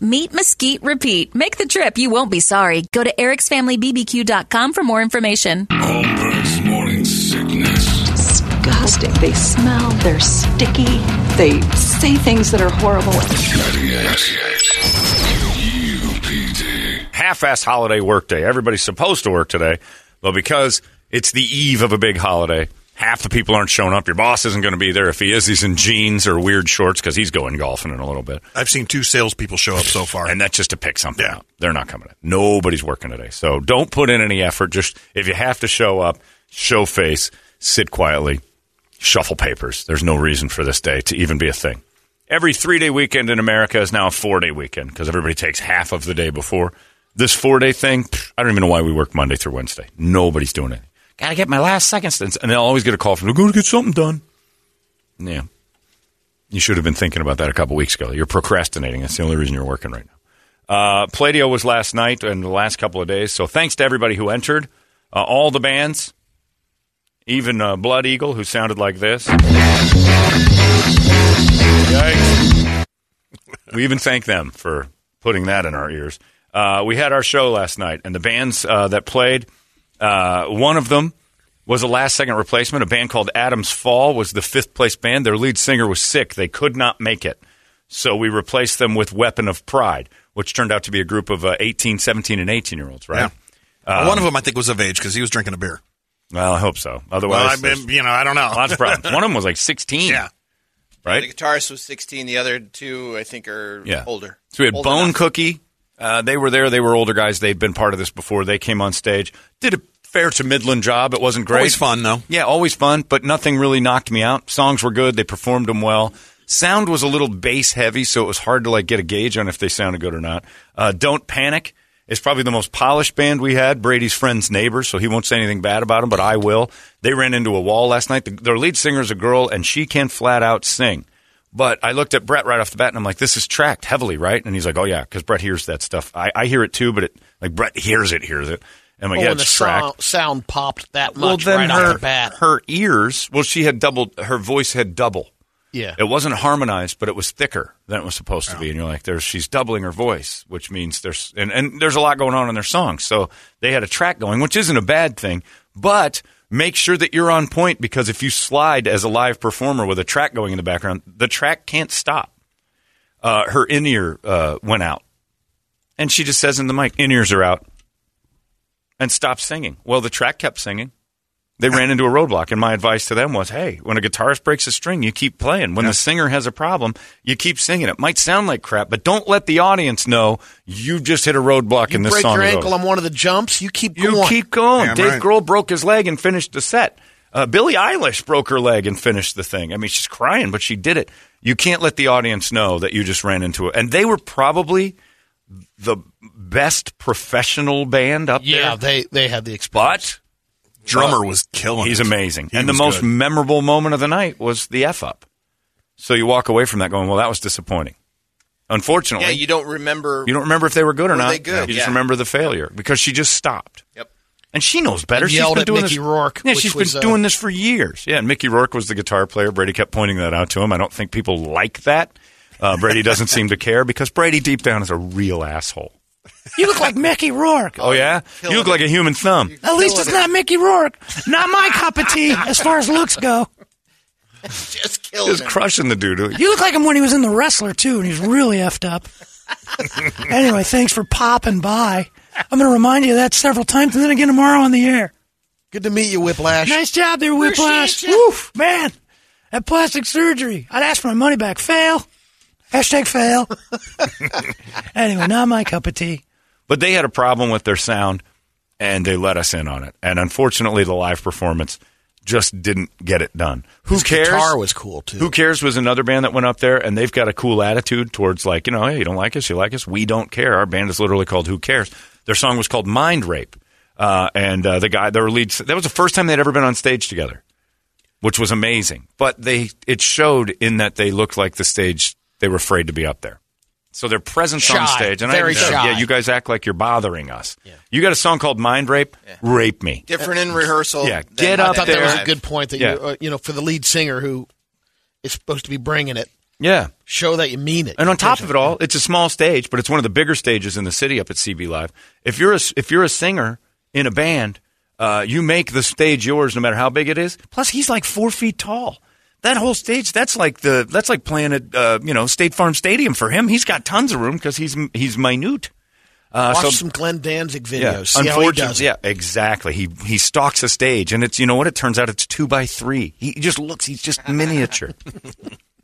Meet Mesquite Repeat. Make the trip. You won't be sorry. Go to ericsfamilybbq.com for more information. Holmberg's morning sickness. disgusting. They smell, they're sticky, they say things that are horrible. 98. Half-ass holiday workday. Everybody's supposed to work today, but because it's the eve of a big holiday, half the people aren't showing up. Your boss isn't going to be there. If he is, he's in jeans or weird shorts because he's going golfing in a little bit. I've seen two salespeople show up so far. And that's just to pick something Yeah. out. They're not coming in. Nobody's working today. So don't put in any effort. Just if you have to show up, show face, sit quietly, shuffle papers. There's no reason for this day to even be a thing. Every three day weekend in America is now a four day weekend because everybody takes half of the day before. This four day thing, I don't even know why we work Monday through Wednesday. Nobody's doing it. Gotta get my last second stints. And they'll always get a call from, go to get something done. Yeah. You should have been thinking about that a couple weeks ago. You're procrastinating. That's the only reason you're working right now. Uh, Pladio was last night and the last couple of days. So thanks to everybody who entered. Uh, all the bands, even uh, Blood Eagle, who sounded like this. Yikes. We even thank them for putting that in our ears. Uh, we had our show last night, and the bands uh, that played, uh, one of them was a last second replacement. A band called Adams Fall was the fifth place band. Their lead singer was sick. They could not make it. So we replaced them with Weapon of Pride, which turned out to be a group of uh, 18, 17, and 18 year olds, right? Well, one of them I think was of age because he was drinking a beer. Well, I hope so. Well, Otherwise, I there's mean, you know, I don't know. lots of problems. One of them was like 16. Yeah. Right? The guitarist was 16. The other two, I think, are Yeah. older. So we had Old Bone enough. Cookie. Uh, they were there. They were older guys. They'd been part of this before. They came on stage. Did a fair to Midland job. It wasn't great. Always fun, though. Yeah, always fun, but nothing really knocked me out. Songs were good. They performed them well. Sound was a little bass heavy, so it was hard to like get a gauge on if they sounded good or not. Uh, Don't Panic is probably the most polished band we had. Brady's friend's neighbor, so he won't say anything bad about them, but I will. They ran into a wall last night. The, their lead singer is a girl, and she can flat out sing. But I looked at Brett right off the bat, and I'm like, "This is tracked heavily, right?" And he's like, "Oh yeah," because Brett hears that stuff. I, I hear it too, but it like Brett hears it, hears it. And I'm like, Oh, "Yeah, when the tracked." sound, sound popped that much well, then right her, off the bat. her ears. Well, she had doubled. Her voice had double. yeah. It wasn't harmonized, but it was thicker than it was supposed to be. And you're like, there's she's doubling her voice, which means there's and, and there's a lot going on in their songs. So they had a track going, which isn't a bad thing, but make sure that you're on point because if you slide as a live performer with a track going in the background, the track can't stop. Uh, her in ear uh, went out, and she just says in the mic, "In ears are out," and stopped singing. Well, the track kept singing they ran into a roadblock. And my advice to them was, hey, when a guitarist breaks a string, you keep playing. When the singer has a problem, you keep singing. It might sound like crap, but don't let the audience know you just hit a roadblock you and this break song your ankle on one of the jumps, you keep You going. keep going. Damn Dave right. Grohl broke his leg and finished the set. Uh, Billie Eilish broke her leg and finished the thing. I mean, she's crying, but she did it. You can't let the audience know that you just ran into it. And they were probably the best professional band up yeah, there. Yeah, they they had the experience. But Drummer was killing He's it. amazing. He and the most good. memorable moment of the night was the F up. So you walk away from that going, well, that was disappointing. Unfortunately, Yeah, you don't remember. you don't remember if they were good or Were not. they good? You just remember the failure because she just stopped. Yep. And she knows better. And she's yelled been doing Mickey this. Rourke, Yeah, which she's was, been uh, doing this for years. Yeah, and Mickey Rourke was the guitar player. Brady kept pointing that out to him. I don't think people like that. Uh, Brady doesn't seem to care because Brady deep down is a real asshole. You look like Mickey Rourke. Oh yeah, you look like a human thumb. At least it's not Mickey Rourke. Not my cup of tea as far as looks go. Just killed Just him. crushing the dude. You look like him when he was in The Wrestler, too, and he's really effed up. anyway, thanks for popping by. I'm going to remind you of that several times, and then again tomorrow on the air. Good to meet you, Whiplash. Nice job there, Whiplash. Woof, man. That plastic surgery. I'd ask for my money back. Fail. Hashtag fail. anyway, not my cup of tea. But they had a problem with their sound, and they let us in on it. And unfortunately, the live performance just didn't get it done. Who His cares? guitar was cool, too. Who cares was another band that went up there, and they've got a cool attitude towards like you know, hey, you don't like us, you like us, we don't care. Our band is literally called Who Cares. Their song was called Mind Rape, uh, and uh, the guy, their lead, that was the first time they'd ever been on stage together, which was amazing. But they, it showed in that they looked like the stage they were afraid to be up there. So their presence on stage, and I Very even said, shy. yeah, you guys act like you're bothering us. You got a song called Mind Rape, rape me. Different in rehearsal. Yeah, than get I thought there. that was a good point that Yeah. you, uh, you know, for the lead singer who is supposed to be bringing it, Yeah, show that you mean it. And on top of it all, it's a small stage, but it's one of the bigger stages in the city up at CB Live. If you're a, if you're a singer in a band, uh, you make the stage yours no matter how big it is. Plus, he's like four feet tall. That whole stage, that's like the that's like playing at uh, you know State Farm Stadium for him. He's got tons of room because he's he's minute. Uh, Watch so- some Glenn Danzig videos. yeah, See how he unfortunately, does it. yeah, exactly. He he stalks a stage, and it's you know what? It turns out it's two by three. He just looks. He's just miniature.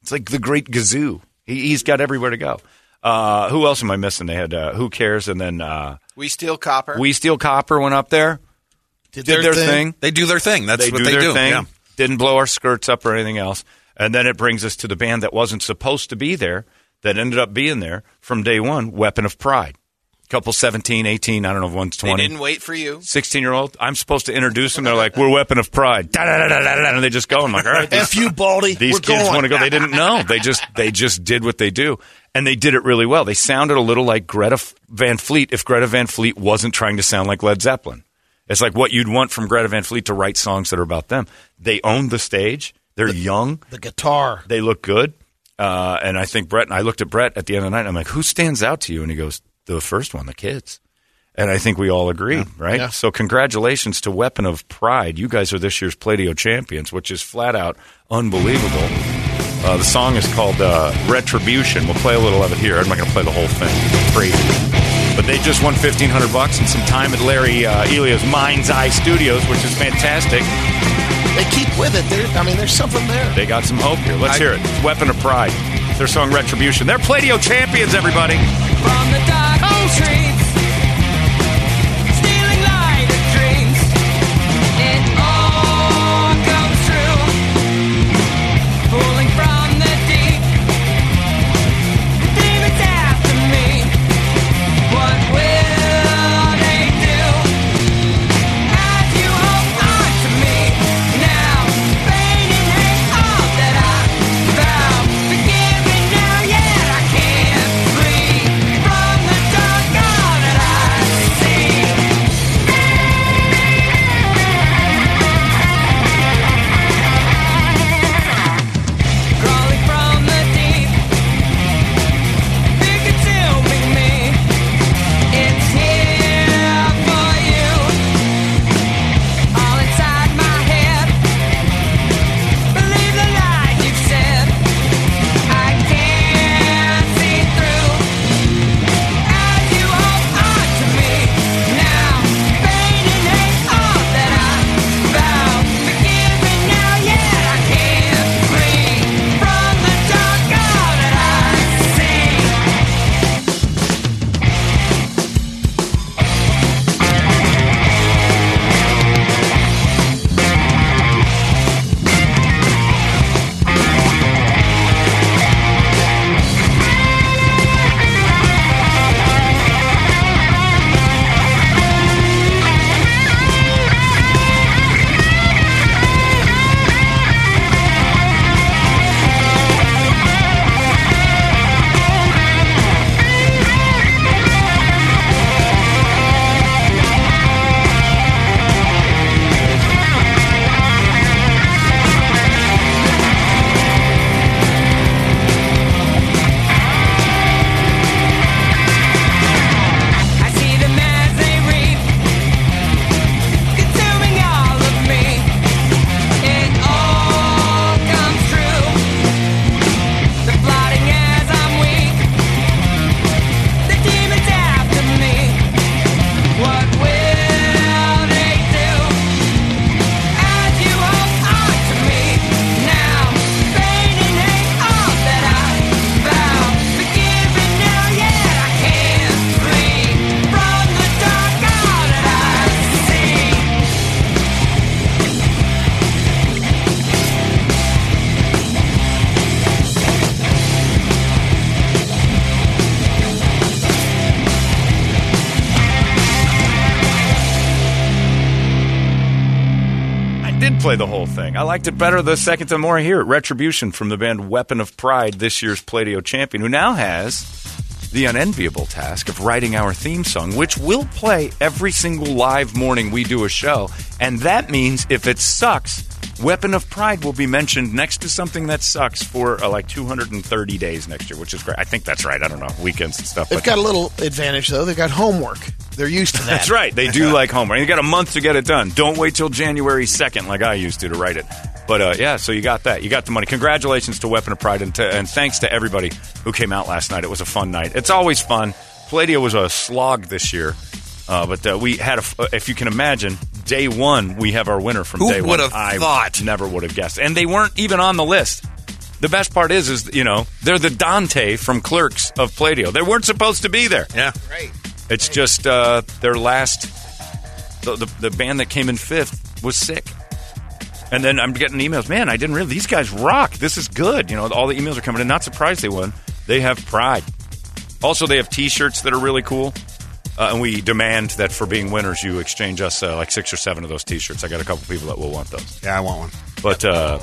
it's like the Great Gazoo. He, he's got everywhere to go. Uh, who else am I missing? They had uh, Who Cares, and then uh, We steal copper. We Steal Copper went up there, Did, did their, thing. They do their thing. That's They what do they their do. thing. Yeah. Didn't blow our skirts up or anything else. And then it brings us to the band that wasn't supposed to be there, that ended up being there from day one. Weapon of Pride. Couple 17, 18, I don't know if one's they didn't wait for you. 16 year old. I'm supposed to introduce them. They're like, we're weapon of pride. Da, da, da, da, da, da, and they just go. I'm like, all right. these- F you, Baldy. These kids want to go. They didn't know. They just they just did what they do, and they did it really well. They sounded a little like Greta Van Fleet if Greta Van Fleet wasn't trying to sound like Led Zeppelin. It's like what you'd want from Greta Van Fleet to write songs that are about them. They own the stage. They're young. The guitar. They look good. Uh, and I think Brett and I looked at Brett at the end of the night. And I'm like, who stands out to you? And he goes, the first one, the kids. And I think we all agree, right? Yeah. So congratulations to Weapon of Pride. You guys are this year's Pladio champions, which is flat out unbelievable. Uh, the song is called uh, Retribution. We'll play a little of it here. I'm not going to play the whole thing. It's crazy. But they just won 1500 bucks and some time at Larry uh, Elia's Mind's Eye Studios, which is fantastic. They keep with it. There, I mean, there's something there. They got some hope here. Let's hear it. It's Weapon of Pride. It's their song Retribution. They're Pladio champions, everybody. From the dark play the whole thing. I liked it better the second time more here it. Retribution from the band Weapon of Pride, this year's Pladio champion, who now has the unenviable task of writing our theme song, which will play every single live morning we do a show. And that means if it sucks, Weapon of Pride will be mentioned next to something that sucks for uh, like 230 days next year, which is great. I think that's right. I don't know, weekends and stuff. They've got a little advantage though. They've got homework. They're used to that. That's right. They do like homework. You got a month to get it done. Don't wait till January 2nd like I used to to write it. But uh, yeah, so you got that. You got the money. Congratulations to Weapon of Pride and, to, and thanks to everybody who came out last night. It was a fun night. It's always fun. Pladio was a slog this year. Uh, but uh, we had, a, f- uh, if you can imagine, day one we have our winner from Who day one. Who would have I thought? Never would have guessed, and they weren't even on the list. The best part is, is you know, they're the Dante from Clerks of Pladio. They weren't supposed to be there. Yeah. Right. It's just uh, their last. The, the, the band that came in fifth was sick. And then I'm getting emails. Man, I didn't realize these guys rock. This is good. You know, all the emails are coming in. Not surprised they won. They have pride. Also, they have T-shirts that are really cool. Uh, and we demand that for being winners, you exchange us uh, like six or seven of those T-shirts. I got a couple people that will want those. Yeah, I want one. But uh,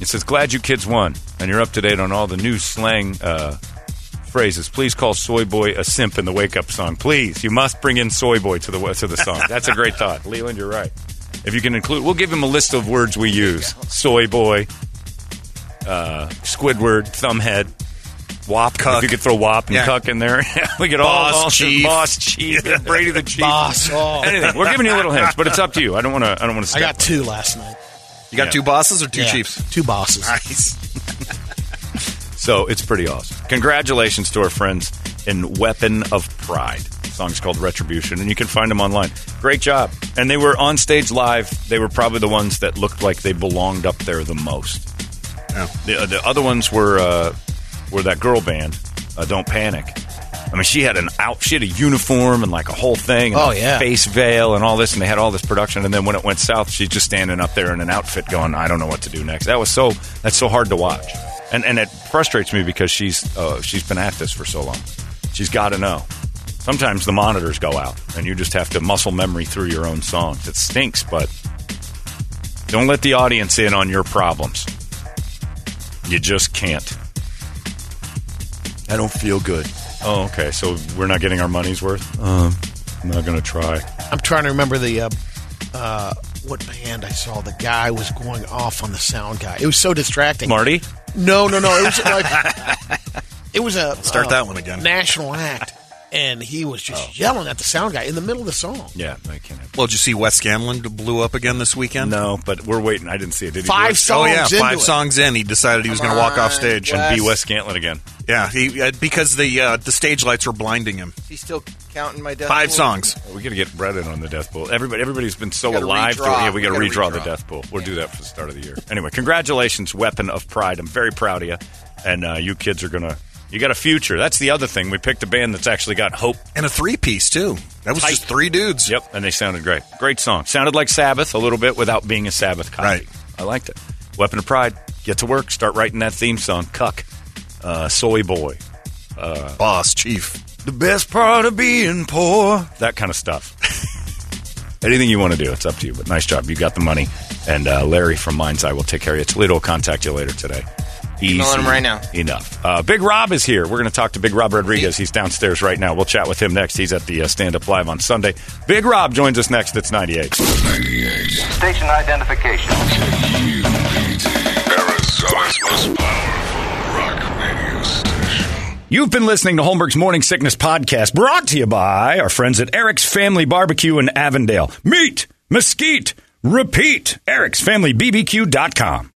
it says, "Glad you kids won, and you're up to date on all the new slang uh, phrases. Please call Soy Boy a simp in the wake up song. Please, you must bring in Soy Boy to the to the song. That's a great thought, Leland. You're right. If you can include, we'll give him a list of words we use: Soy Boy, uh, Squidward, Thumbhead." Wop. Cuck. If you could throw Wop and Yeah. Cuck in there, we get all Boss all Chief. Boss Chief, Brady the Chief, Boss. Oh. Anything. We're giving you little hints, but it's up to you. I don't want to. I don't want to. I got two last night. You got Yeah. two bosses or two Yeah, chiefs? Two bosses. Nice. So it's pretty awesome. Congratulations to our friends in Weapon of Pride. The song's called Retribution, and you can find them online. Great job. And they were on stage live. They were probably the ones that looked like they belonged up there the most. Yeah. The, uh, the other ones were uh, were that girl band, uh, Don't Panic. I mean, she had an out, she had a uniform and like a whole thing, and Oh, a yeah. face veil and all this, and they had all this production. And then when it went south, she's just standing up there in an outfit, going, "I don't know what to do next." That was so that's so hard to watch, and and it frustrates me because she's uh, she's been at this for so long. She's got to know. Sometimes the monitors go out, and you just have to muscle memory through your own songs. It stinks, but don't let the audience in on your problems. You just can't. I don't feel good. Oh, okay. So we're not getting our money's worth. Um, I'm not going to try. I'm trying to remember the uh, uh, what band I saw. The guy was going off on the sound guy. It was so distracting. Marty. No, no, no. It was like it was a Start uh, that one again. National act, and he was just yelling at the sound guy in the middle of the song. Yeah, I can't. Have Well, did you see Wes Scantlin blew up again this weekend? no, but we're waiting. I didn't see it. Did he do Five it? songs Oh yeah, into five it. songs in, he decided he was going to walk off stage. Wes. and be Wes Scantlin again. Yeah, he uh, because the uh, the stage lights were blinding him. He's still counting my death. Five pool? songs. We got to get Brett in on the death pool. Everybody, everybody's been so alive. To, redraw. yeah, we got to We redraw, the death pool. We'll do that for the start of the year. Anyway, congratulations, Weapon of Pride. I'm very proud of you, and uh, you kids are gonna. You got a future. That's the other thing. We picked a band that's actually got hope. And a three piece too. That was Tight. just three dudes. Yep, and they sounded great. Great song. Sounded like Sabbath a little bit without being a Sabbath copy. Right. I liked it. Weapon of Pride. Get to work. Start writing that theme song. Cuck. Uh, Soy Boy. Boss chief. The best part of being poor. That kind of stuff. Anything you want to do, it's up to you. But nice job. You got the money. And uh, Larry from Mind's Eye will take care of you. Toledo will contact you later today. Easy Emailing him right now. Enough. Uh, Big Rob is here. We're going to talk to Big Rob Rodriguez. He's downstairs right now. We'll chat with him next. He's at the uh, Stand Up Live on Sunday. Big Rob joins us next. It's 98. 98. Station identification. Arizona's most powerful rock radio station. You've been listening to Holmberg's Morning Sickness Podcast, brought to you by our friends at Eric's Family Barbecue in Avondale. Meet, mesquite, repeat. Eric'sFamilyBBQ.com.